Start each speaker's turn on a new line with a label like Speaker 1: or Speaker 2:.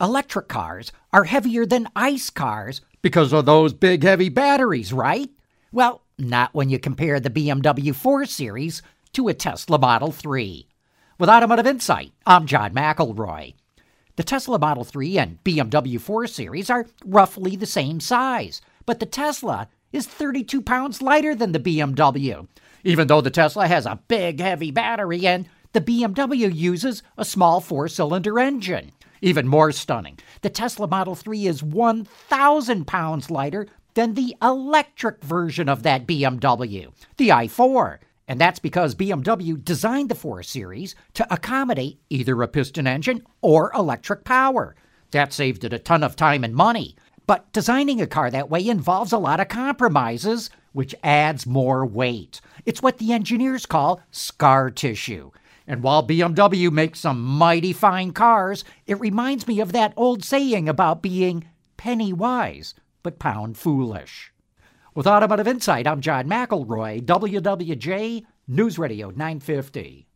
Speaker 1: Electric cars are heavier than ICE cars because of those big heavy batteries, right? Well, not when you compare the BMW 4 Series to a Tesla Model 3. With Automotive Insight, I'm John McElroy. The Tesla Model 3 and BMW 4 Series are roughly the same size, but the Tesla is 32 pounds lighter than the BMW, even though the Tesla has a big, heavy battery and the BMW uses a small four cylinder engine. Even more stunning, the Tesla Model 3 is 1,000 pounds lighter than the electric version of that BMW, the i4. And that's because BMW designed the 4 Series to accommodate either a piston engine or electric power. That saved it a ton of time and money. But designing a car that way involves a lot of compromises, which adds more weight. It's what the engineers call scar tissue. And while BMW makes some mighty fine cars, it reminds me of that old saying about being penny wise, but pound foolish. With Automotive Insight, I'm John McElroy, WWJ News Radio 950.